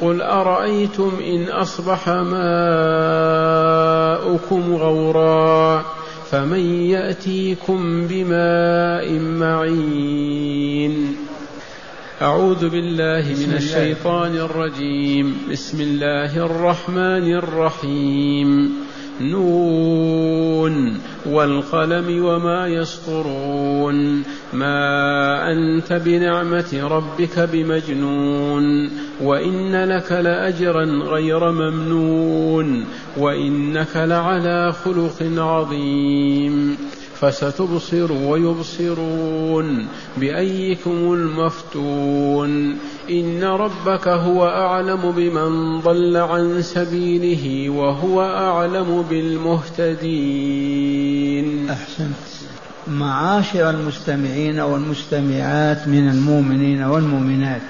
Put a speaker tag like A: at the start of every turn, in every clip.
A: قل أرأيتم إن أصبح ماؤكم غورا فمن يأتيكم بماء معين. أعوذ بالله من الشيطان الرجيم. بسم الله الرحمن الرحيم. نون والقلم وما يسطرون. ما أنت بنعمة ربك بمجنون. وإن لك لأجرا غير ممنون. وإنك لعلى خلق عظيم. فستبصر ويبصرون بأيكم المفتون. إن ربك هو أعلم بمن ضل عن سبيله وهو أعلم بالمهتدين.
B: أحسنت. معاشر المستمعين والمستمعات من المؤمنين والمؤمنات.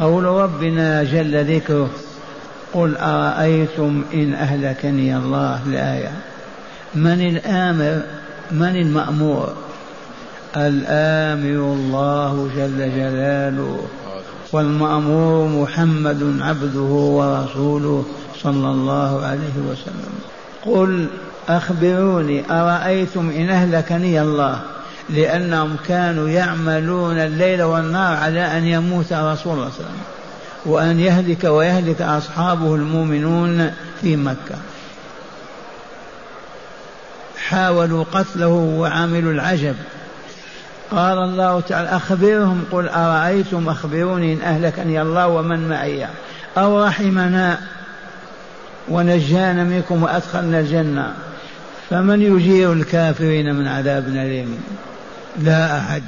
B: قول ربنا جل ذكره قل أرأيتم إن أهلكني الله الآية؟ من الآمر من المأمور؟ الآمر الله جل جلاله والمأمور محمد عبده ورسوله صلى الله عليه وسلم. قل أخبروني أرأيتم إن أهلكني الله؟ لأنهم كانوا يعملون الليل والنهار على أن يموت رسول الله صلى الله عليه وسلم وأن يهلك ويهلك أصحابه المؤمنون في مكة. حاولوا قتله وعملوا العجب. قال الله تعالى أخبرهم قل أرأيتم أخبروني إن أهلكني الله ومن معي؟ أو رحمنا ونجانا منكم وأدخلنا الجنة؟ فمن يجير الكافرين من عذاب أليم؟ لا أحد.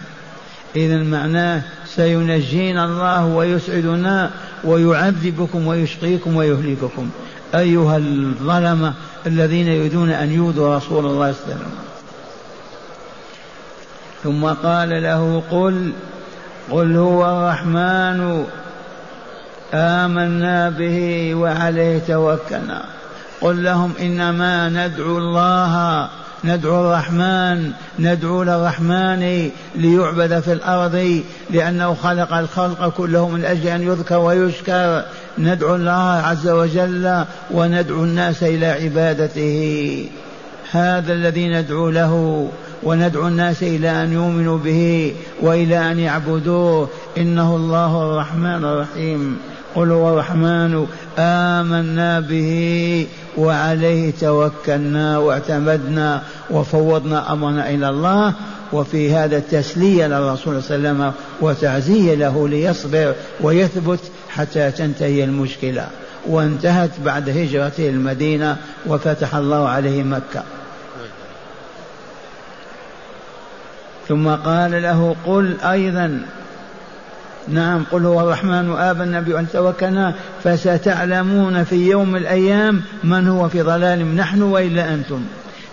B: إذا معناه سينجينا الله ويسعدنا ويعذبكم ويشقيكم ويهلككم. أيها الظلمة الذين يريدون أن يؤذوا رسول الله صلى الله عليه وسلم. ثم قال له قل قل هو الرحمن آمنا به وعليه توكلنا. قل لهم إنما ندعو الله ندعو الرحمن ندعو للرحمن ليعبد في الأرض لأنه خلق الخلق كلهم من أجل أن يذكر ويشكر. ندعو الله عز وجل وندعو الناس إلى عبادته. هذا الذي ندعو له وندعو الناس إلى أن يؤمنوا به وإلى أن يعبدوه. إنه الله الرحمن الرحيم. قل هو الرحمن آمنا به وعليه توكلنا واعتمدنا وفوضنا أمرنا إلى الله وفي هذا التسلية للرسول صلى الله عليه وسلم وتعزية له ليصبر ويثبت حتى تنتهي المشكلة. وانتهت بعد هجرته المدينة وفتح الله عليه مكة. ثم قال له قل أيضا نعم قل هو الرحمن آب النبي أن توكلنا فستعلمون في يوم الأيام من هو في ضلال نحن وإلا أنتم.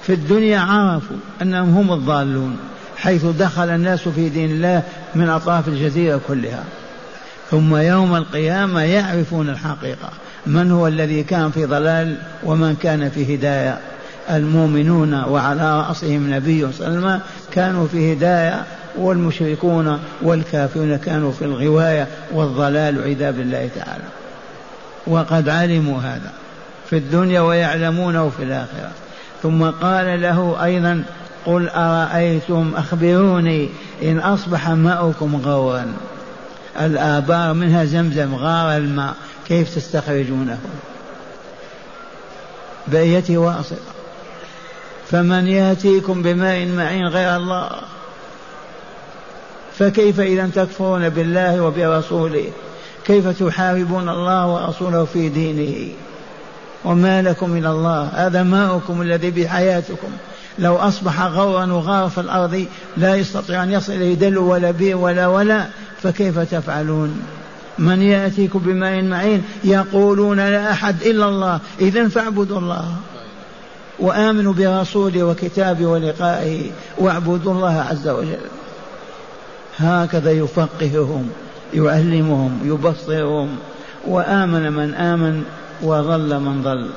B: في الدنيا عرفوا أنهم هم الضالون حيث دخل الناس في دين الله من أطراف الجزيرة كلها. ثم يوم القيامة يعرفون الحقيقة من هو الذي كان في ضلال ومن كان في هداية. المؤمنون وعلى رأسهم نبي صلى الله عليه وسلم كانوا في هداية والمشركون والكافرون كانوا في الغواية والضلال عياذا بالله تعالى. وقد علموا هذا في الدنيا ويعلمونه في الآخرة. ثم قال له أيضا قل أرأيتم أخبروني إن أصبح ماؤكم غورا الآبار منها زمزم غار الماء. كيف تستخرجونه؟ بأية واصلة فمن يأتيكم بماء معين غير الله؟ فكيف إذا تكفرون بالله وبرسوله؟ كيف تحاربون الله ورسوله في دينه؟ وما لكم من الله؟ هذا ماؤكم الذي بحياتكم. لو أصبح غورا وغار في الأرض لا يستطيع أن يصل إليه دل ولا بير ولا ولا فكيف تفعلون؟ من يأتيكم بماء معين يقولون لا أحد إلا الله إذا فاعبدوا الله. وآمنوا برسوله وكتابه ولقائه واعبدوا الله عز وجل. هكذا يفقههم يعلمهم يبصرهم وآمن من آمن وضل من ضل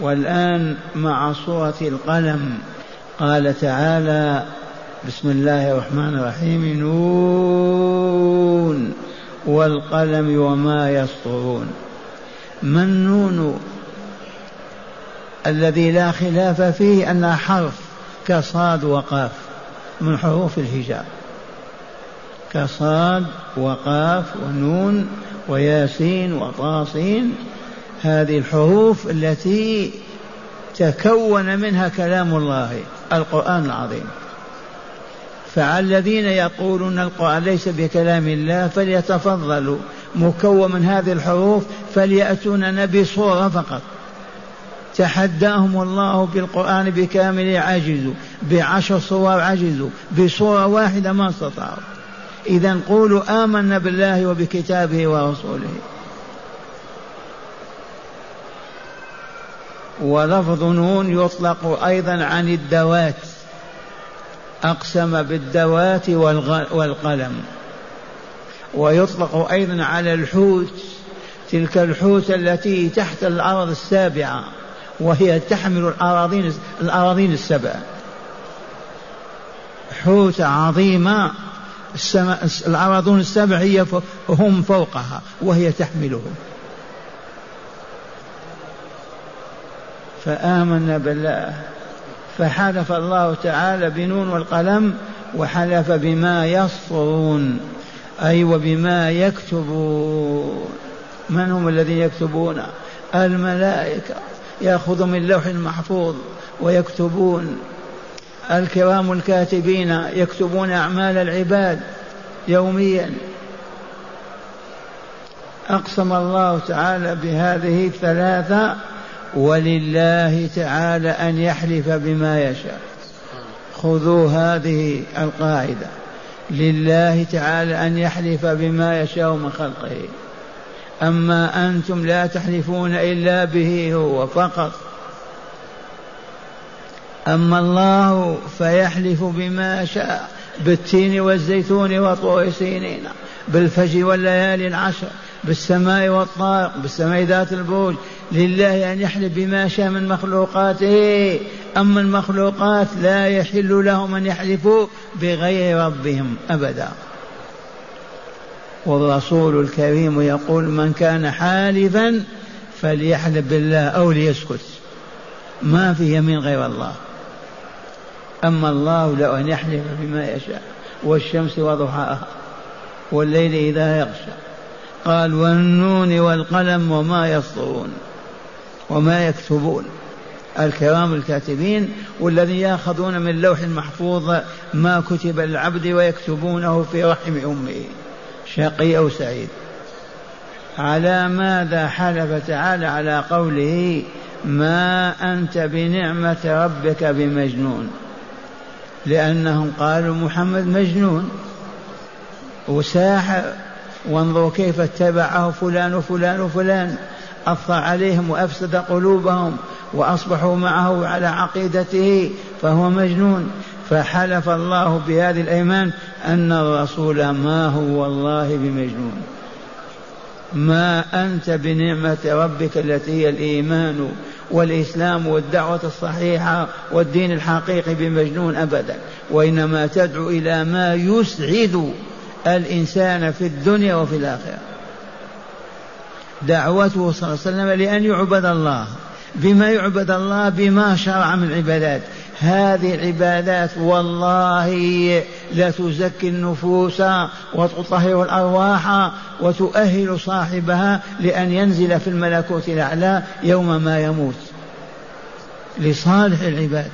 B: والآن مع سورة القلم قال تعالى بسم الله الرحمن الرحيم نون والقلم وما يسطرون. من نون الذي لا خلاف فيه أنها حرف كصاد وقاف من حروف الهجاء؟ كصاد وقاف ونون وياسين وطاسين هذه الحروف التي تكون منها كلام الله القرآن العظيم. فالذين يقولون القرآن ليس بكلام الله فليتفضلوا. مكون من هذه الحروف فليأتوننا بصورة فقط. تحداهم الله بالقرآن بكامل عجزوا بعشر صور عجزوا بصورة واحدة ما استطاعوا. إذا قولوا آمنا بالله وبكتابه ورسوله. ولفظ نون يطلق أيضا عن الدوات. أقسم بالدوات والقلم. ويطلق أيضا على الحوت. تلك الحوت التي تحت الأرض السابعة وهي تحمل الأراضين الأراضين السبع. حوت عظيمة. السماء الأراضون السبع هي هم فوقها وهي تحملهم فآمنا بالله فحلف الله تعالى بنون والقلم وحلف بما يسطرون أي وبما يكتبون. من هم الذين يكتبون؟ الملائكة يأخذ من لوح محفوظ ويكتبون. الكرام الكاتبين يكتبون أعمال العباد يوميا. أقسم الله تعالى بهذه الثلاثة ولله تعالى أن يحلف بما يشاء. خذوا هذه القاعدة. لله تعالى أن يحلف بما يشاء من خلقه. أما أنتم لا تحلفون إلا به هو فقط. أما الله فيحلف بما شاء بالتين والزيتون وطور سينين بالفجر والليالي العشر بالسماء والطارق بالسماء ذات البروج لله أن يحلف بما شاء من مخلوقاته. أما المخلوقات لا يحل لهم أن يحلفوا بغير ربهم أبدا. والرسول الكريم يقول من كان حالفا فليحلف بالله أو ليسكت. ما في يمين غير الله. أما الله لو أن يحلف بما يشاء والشمس وضحاها والليل إذا يغشى. قال والنون والقلم وما يسطرون وما يكتبون. الكرام الكاتبين والذين ياخذون من اللوح المحفوظ ما كتب للعبد ويكتبونه في رحم أمه. شقي أو سعيد. على ماذا حلف تعالى على قوله ما أنت بنعمة ربك بمجنون لأنهم قالوا محمد مجنون. وساحر وانظروا كيف اتبعه فلان وفلان وفلان. أثر عليهم وأفسد قلوبهم وأصبحوا معه على عقيدته فهو مجنون. فحلف الله بهذه الأيمان أن الرسول ما هو والله بمجنون. ما أنت بنعمة ربك التي هي الإيمان. والإسلام والدعوة الصحيحة والدين الحقيقي بمجنون أبدا. وإنما تدعو إلى ما يسعد الإنسان في الدنيا وفي الآخرة. دعوته صلى الله عليه وسلم لأن يعبد الله. بما يعبد الله بما شرع من العبادات هذه العبادات والله لا تزكي النفوس وتطهر الأرواح وتؤهل صاحبها لأن ينزل في الملكوت الأعلى يوم ما يموت. لصالح العباد.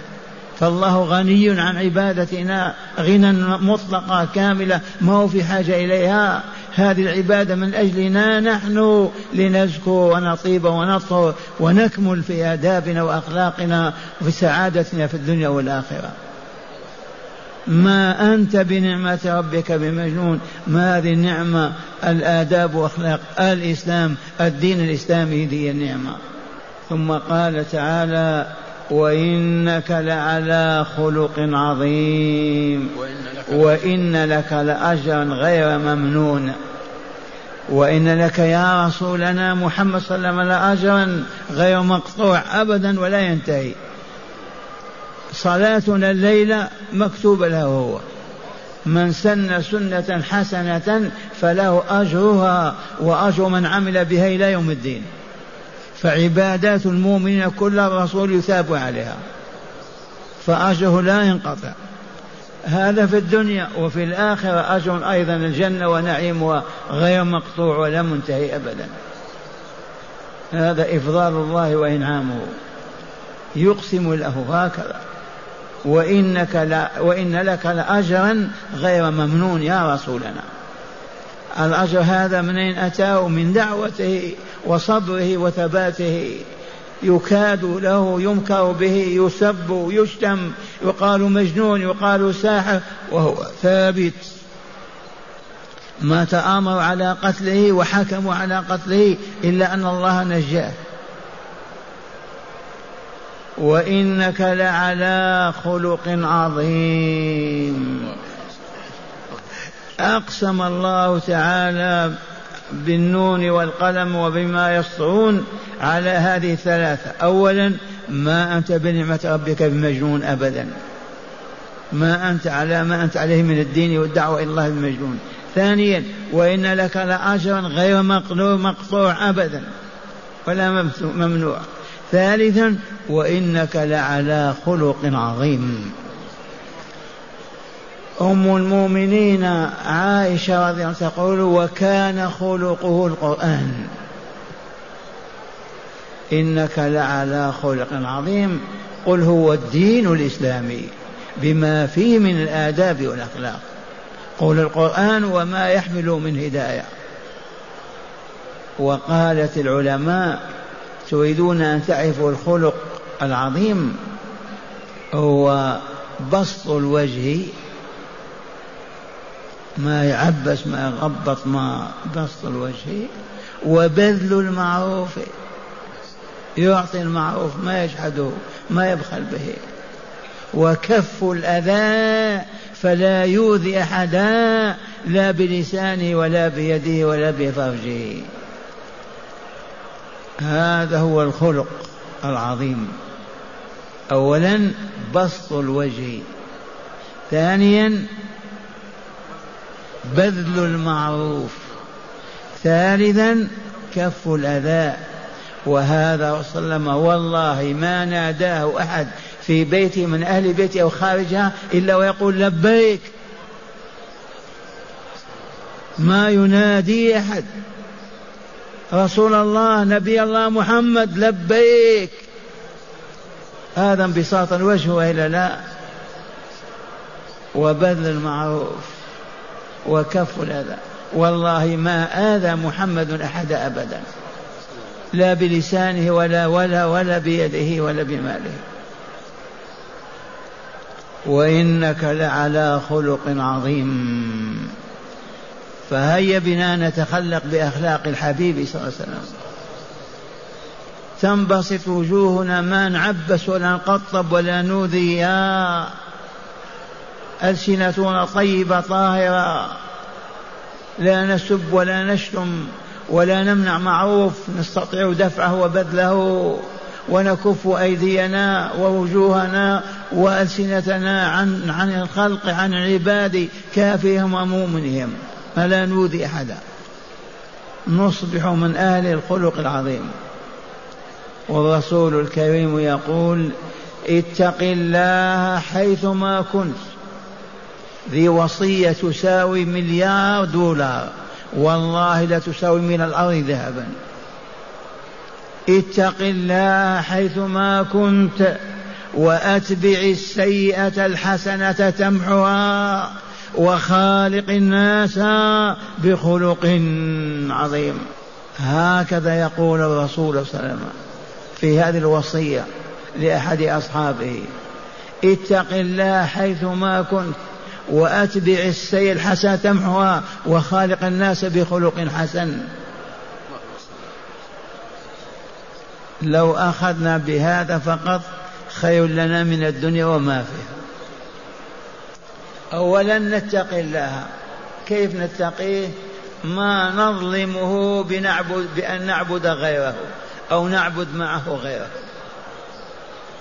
B: فالله غني عن عبادتنا غنى مطلقة كاملة ما هو في حاجة إليها؟ هذه العبادة من أجلنا نحن لنزكو ونطيب ونطهر ونكمل في آدابنا وأخلاقنا وفي سعادتنا في الدنيا والآخرة. ما أنت بنعمة ربك بمجنون ما هذه النعمة؟ الآداب وأخلاق الإسلام الدين الإسلامي هذه النعمة. ثم قال تعالى وإنك لعلى خلق عظيم. وإن لك لأجرا غير ممنون. وإن لك يا رسولنا محمد صلى الله عليه وسلم لأجرا غير مقطوع أبدا ولا ينتهي. صلاتنا الليلة مكتوبة له هو. من سن سنة حسنة فله أجرها وأجر من عمل بها إلى يوم الدين. فعبادات المؤمنين كلها الرسول يثاب عليها. فأجره لا ينقطع. هذا في الدنيا وفي الآخرة أجر أيضا الجنة ونعيمها غير مقطوع ولا منتهي أبدا. هذا إفضال الله وإنعامه. يقسم له هكذا. وإنك لا وإن لك لأجرا غير ممنون يا رسولنا. الأجر هذا من أين أتاه؟ من دعوته وصبره وثباته. يكاد له ينكر به يسب يشتم يقال مجنون يقال ساحر وهو ثابت. ما تآمروا على قتله وحكموا على قتله إلا أن الله نجاه. وإنك لعلى خلق عظيم. أقسم الله تعالى بالنون والقلم وبما يسطرون على هذه الثلاثة. أولا ما أنت بنعمة ربك بمجنون أبدا. ما أنت على ما أنت عليه من الدين والدعوة إلى الله بمجنون. ثانيا وإن لك لأجرا غير مقدور مقطوع أبدا ولا ممنوع. ثالثا وإنك لعلى خلق عظيم. أم المؤمنين عائشة رضي الله عنها تقول وكان خلقه القرآن. إنك لعلى خلق عظيم. قل هو الدين الإسلامي بما فيه من الآداب والأخلاق. قل القرآن وما يحمل من هداية. وقالت العلماء تريدون أن تعرفوا الخلق العظيم. هو بسط الوجه ما يعبس ما يغبط ما بسط الوجه وبذل المعروف يعطي المعروف ما يجحده ما يبخل به. وكف الأذى فلا يؤذي أحدا لا بلسانه ولا بيده ولا بفرجه. هذا هو الخلق العظيم. اولا بسط الوجه. ثانيا بذل المعروف. ثالثا كف الأذى. وهذا وسلم والله ما ناداه أحد في بيته من أهل بيته أو خارجها إلا ويقول لبيك. ما ينادي أحد. رسول الله نبي الله محمد لبيك. هذا انبساط الوجه والا لا. وبذل المعروف. وكف الأذى. والله ما آذى محمد أحد أبدا. لا بلسانه ولا ولا ولا بيده ولا بماله. وإنك لعلى خلق عظيم. فهيا بنا نتخلق بأخلاق الحبيب صلى الله عليه وسلم. تنبسط وجوهنا ما نعبس ولا نقطب ولا نوذي. يا ألسنتنا طيبة طاهرة. لا نسب ولا نشتم ولا نمنع معروف. نستطيع دفعه وبذله ونكف أيدينا ووجوهنا وألسنتنا عن عن الخلق عن العباد كافرهم ومؤمنهم. فلا نؤذي أحدا. نصبح من أهل الخلق العظيم. والرسول الكريم يقول اتق الله حيثما كنت. ذي وصية تساوي مليار دولار. والله لا تساوي من الأرض ذهبا. اتق الله حيثما كنت وأتبع السيئة الحسنة تمحها وخالق الناس بخلق عظيم. هكذا يقول الرسول صلى الله عليه وسلم في هذه الوصية لأحد أصحابه. اتق الله حيثما كنت وأتبع السيء الحسنة تمحها وخالق الناس بخلق حسن. لو أخذنا بهذا فقط خير لنا من الدنيا وما فيها. أولا نتقي الله. كيف نتقيه؟ ما نظلمه بنعبد بأن نعبد غيره أو نعبد معه غيره.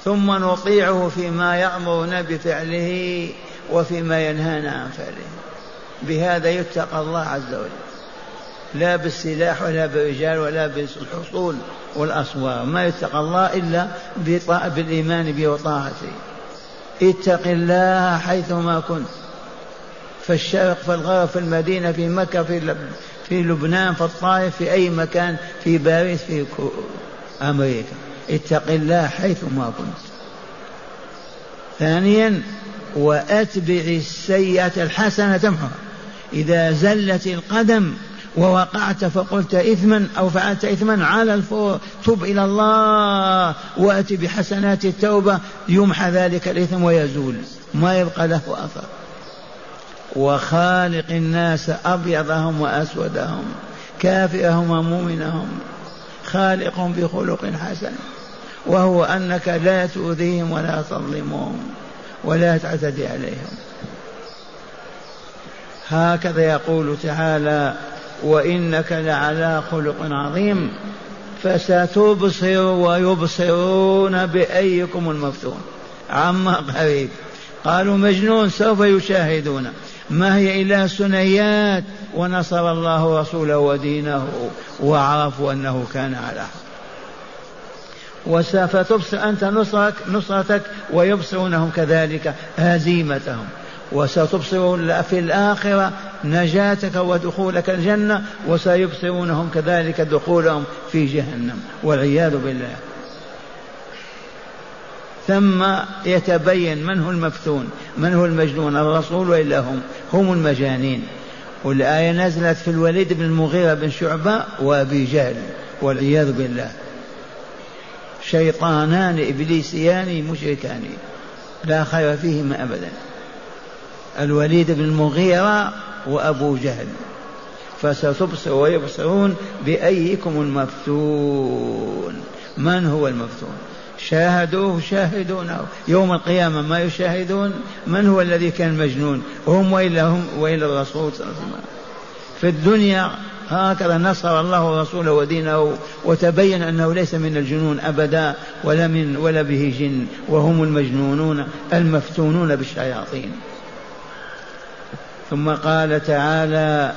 B: ثم نطيعه فيما يأمرنا بفعله. وفيما ينهانا عن فعله. بهذا يتقى الله عز وجل. لا بالسلاح ولا بالرجال ولا بالحصول والأسوار ما يتقى الله إلا بالإيمان به وطاعته. اتق الله حيثما كنت. في الشرق في الغرب في المدينة في مكة في في لبنان في الطائف في أي مكان في باريس في أمريكا. اتق الله حيثما كنت. ثانيا وأتبع السيئة الحسنة تمحها إذا زلت القدم ووقعت فقلت إثما أو فعلت إثما على الفور تب إلى الله وأت بحسنات التوبة يمحى ذلك الإثم ويزول. ما يبقى له أثر. وخالق الناس أبيضهم وأسودهم كافرهم ومؤمنهم خالق بخلق حسن وهو أنك لا تؤذيهم ولا تظلمهم. ولا تعتدي عليهم. هكذا يقول تعالى وإنك لعلى خلق عظيم فستبصر ويبصرون بأيكم المفتون. عما قريب. قالوا مجنون سوف يشاهدون. ما هي إلا سنيات ونصر الله رسوله ودينه وعرفوا أنه كان على حق. تبصر أنت نصرك نصرتك ويبصرونهم كذلك هزيمتهم. وستبصر في الآخرة نجاتك ودخولك الجنة وسيبصرونهم كذلك دخولهم في جهنم والعياذ بالله. ثم يتبين من هو المفتون من هو المجنون؟ الرسول وإلا هم؟ هم المجانين. والآية نزلت في الوليد بن المغيرة بن شعبة وأبي جهل والعياذ بالله. شيطانان إبليسيان مشركان. لا خير فيهما أبدا. الوليد بن المغيرة وأبو جهل. فستبصر ويبصرون بأيكم المفتون. من هو المفتون؟ شاهدوه شاهدونه يوم القيامة ما يشاهدون؟ من هو الذي كان مجنون؟ هم وإلا هم وإلا الرسول صلى الله عليه وسلم. في الدنيا هكذا نصر الله رسوله ودينه وتبين أنه ليس من الجنون أبدا ولا من ولا به جن وهم المجنونون المفتونون بالشياطين. ثم قال تعالى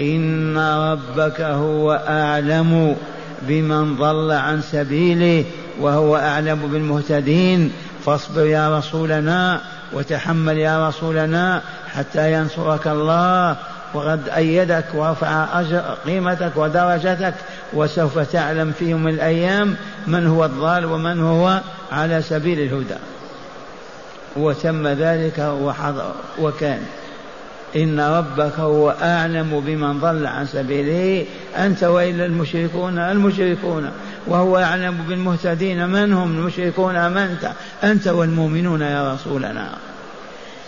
B: إن ربك هو أعلم بمن ضل عن سبيله وهو أعلم بالمهتدين. فاصبر يا رسولنا وتحمل يا رسولنا حتى ينصرك الله. وقد أيدك ورفع أجر قيمتك ودرجتك وسوف تعلم في يوم الأيام من هو الضال ومن هو على سبيل الهدى. وتم ذلك وحضر وكان. إن ربك هو أعلم بمن ضل عن سبيله. أنت وإلا المشركون المشركون. وهو أعلم بالمهتدين. من هم المشركون؟ أم أنت؟ أنت والمؤمنون يا رسولنا.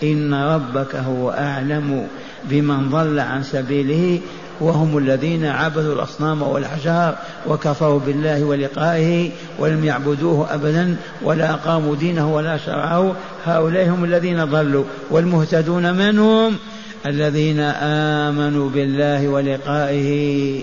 B: إن ربك هو أعلم بمن ضل عن سبيله وهم الذين عبدوا الأصنام والأحجار وكفروا بالله ولقائه ولم يعبدوه أبدا ولا أقاموا دينه ولا شرعه. هؤلاء هم الذين ضلوا. والمهتدون من هم الذين آمنوا بالله ولقائه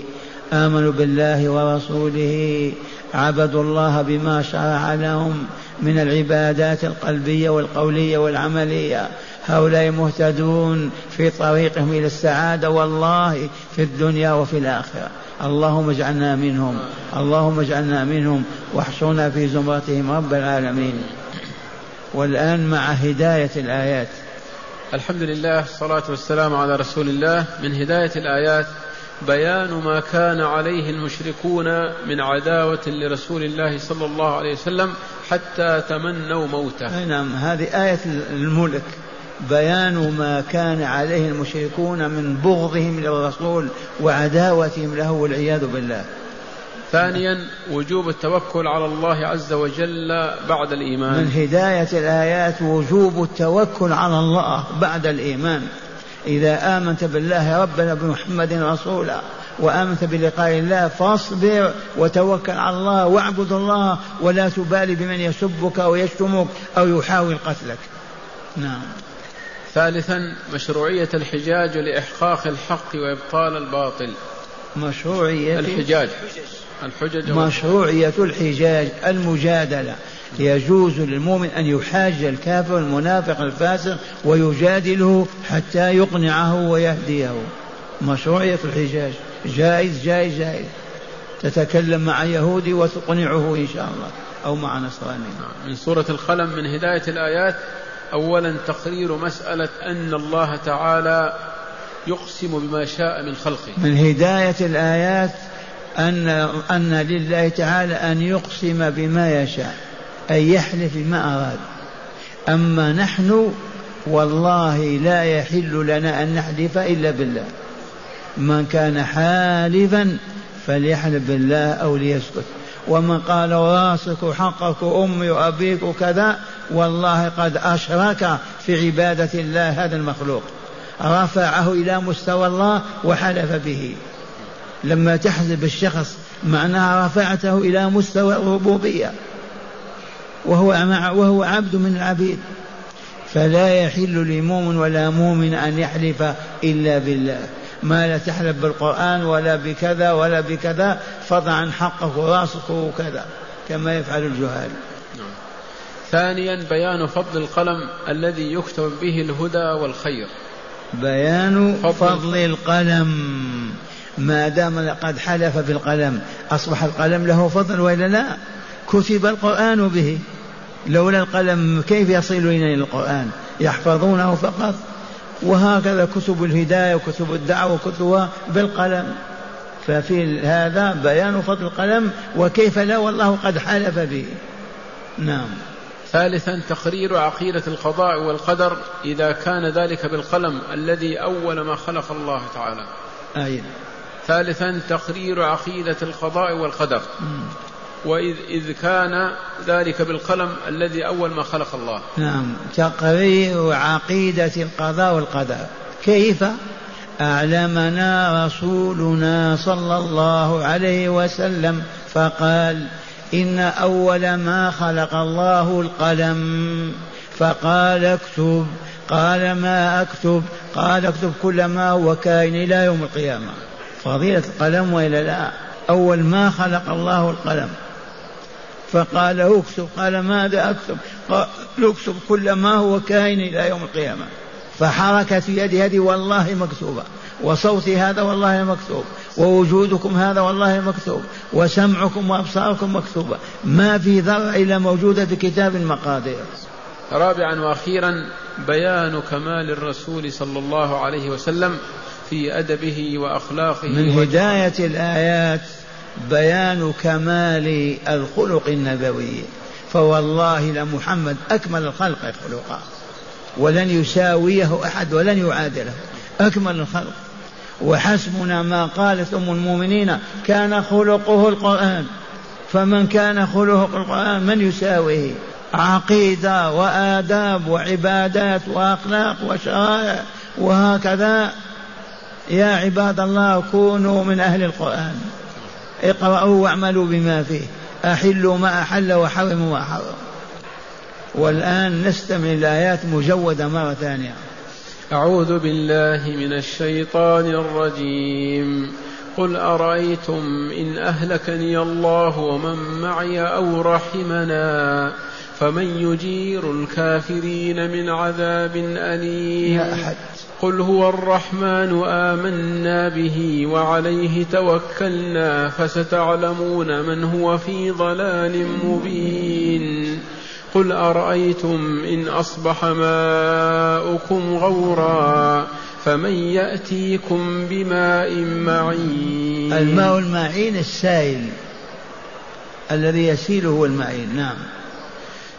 B: آمنوا بالله ورسوله عبدوا الله بما شرع لهم. من العبادات القلبية والقولية والعملية. هؤلاء مهتدون في طريقهم إلى السعادة والله في الدنيا وفي الآخرة. اللهم اجعلنا منهم. اللهم اجعلنا منهم. واحشرنا في زمرتهم رب العالمين. والآن مع هداية الآيات.
A: الحمد لله الصلاة والسلام على رسول الله. من هداية الآيات بيان ما كان عليه المشركون من عداوة لرسول الله صلى الله عليه وسلم حتى تمنوا موته.
B: نعم هذه آية الملك. بيان ما كان عليه المشركون من بغضهم للرسول وعداوتهم له والعياذ بالله.
A: ثانيا وجوب التوكل على الله عز وجل بعد الإيمان.
B: من هداية الآيات وجوب التوكل على الله بعد الإيمان. إذا آمنت بالله ربنا بمحمد رسولا. وآمنت بلقاء الله فاصبر وتوكل على الله واعبد الله ولا تبالي بمن يسبك أو يشتمك أو يحاول قتلك. نعم.
A: ثالثا مشروعية الحجاج لإحقاق الحق وإبطال الباطل.
B: مشروعية
A: الحجاج. الحجج
B: مشروعية الحجاج المجادلة. يجوز للمؤمن أن يحاج الكافر المنافق الفاسق ويجادله حتى يقنعه ويهديه. مشروعية الحجاج. جائز جائز جائز تتكلم مع يهودي وتقنعه إن شاء الله أو مع نصراني.
A: من سورة القلم من هداية الآيات أولا تقرير مسألة أن الله تعالى يقسم بما شاء من خلقه.
B: من هداية الآيات أن أن لله تعالى أن يقسم بما يشاء أن يحلف بما أراد. أما نحن والله لا يحل لنا أن نحلف إلا بالله. من كان حالفا فليحلف بالله أو ليسكت. ومن قال راسك حقك أمي وأبيك كذا والله قد أشرك في عبادة الله هذا المخلوق. رفعه إلى مستوى الله وحلف به. لما تحزب الشخص معناها رفعته إلى مستوى الربوبية. وهو وهو عبد من العبيد. فلا يحل لمؤمن ولا مؤمن أن يحلف إلا بالله. ما لا تحلف بالقرآن ولا بكذا ولا بكذا فضع عن حقه وراسك وكذا كما يفعل الجهال نعم.
A: ثانيا بيان فضل القلم الذي يكتب به الهدى والخير.
B: بيان فضل, فضل القلم. ما دام قد حلف بالقلم أصبح القلم له فضل وإلا لا؟ كتب القرآن به. لولا القلم كيف يصل إلينا القرآن؟ يحفظونه فقط؟ وهكذا كتب الهداية وكتب الدعوة وكتبها بالقلم. ففي هذا بيان فضل القلم وكيف لا والله قد حلف به. نعم.
A: ثالثا تقرير عقيدة القضاء والقدر إذا كان ذلك بالقلم الذي أول ما خلق الله تعالى.
B: آية.
A: ثالثا تقرير عقيدة القضاء والقدر. وإذ إذ كان ذلك بالقلم الذي أول ما خلق الله.
B: نعم تقرير عقيدة القضاء والقدر. كيف؟ أعلمنا رسولنا صلى الله عليه وسلم فقال إن أول ما خلق الله القلم. فقال اكتب. قال ما أكتب؟ قال اكتب كل ما هو كائن إلى يوم القيامة. فضيلة القلم والا لا أول ما خلق الله القلم. فقال اكتب. قال ماذا اكتب؟ قال اكتب كل ما هو كائن إلى يوم القيامة. فحركة يدي هذه والله مكتوبة. وصوتي هذا والله مكتوب. ووجودكم هذا والله مكتوب. وسمعكم وأبصاركم مكتوبة. ما في ذرة إلا موجودة في كتاب المقادير.
A: رابعا وأخيرا بيان كمال الرسول صلى الله عليه وسلم في أدبه وأخلاقه
B: من هداية الآيات. بيان كمال الخلق النبوي. فوالله لمحمد أكمل الخلق خلقا. ولن يساويه أحد ولن يعادله. أكمل الخلق. وحسبنا ما قالت ام المؤمنين كان خلقه القرآن. فمن كان خلقه القرآن من يساويه؟ عقيدة وآداب وعبادات وأخلاق وشرائع وهكذا. يا عباد الله كونوا من أهل القرآن. اقرأوا واعملوا بما فيه. أحلوا ما أحل وحرموا ما حرم. والآن نستمع الآيات مجودة مرة ثانية.
A: أعوذ بالله من الشيطان الرجيم. قل أرأيتم إن أهلكني الله ومن معي أو رحمنا فمن يجير الكافرين من عذاب أليم.
B: يا أحد.
A: قل هو الرحمن آمنا به وعليه توكلنا فستعلمون من هو في ضلال مبين. قل أرأيتم إن أصبح ماؤكم غورا فمن يأتيكم بماء معين.
B: الماء المعين السائل الذي يسيل هو المعين. نعم.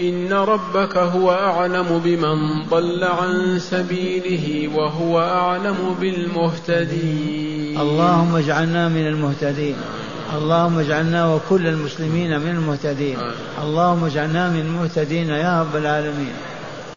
A: إن ربك هو أعلم بمن ضل عن سبيله وهو أعلم بالمهتدين.
B: اللهم اجعلنا من المهتدين. اللهم اجعلنا وكل المسلمين من المهتدين. اللهم اجعلنا من المهتدين يا رب العالمين.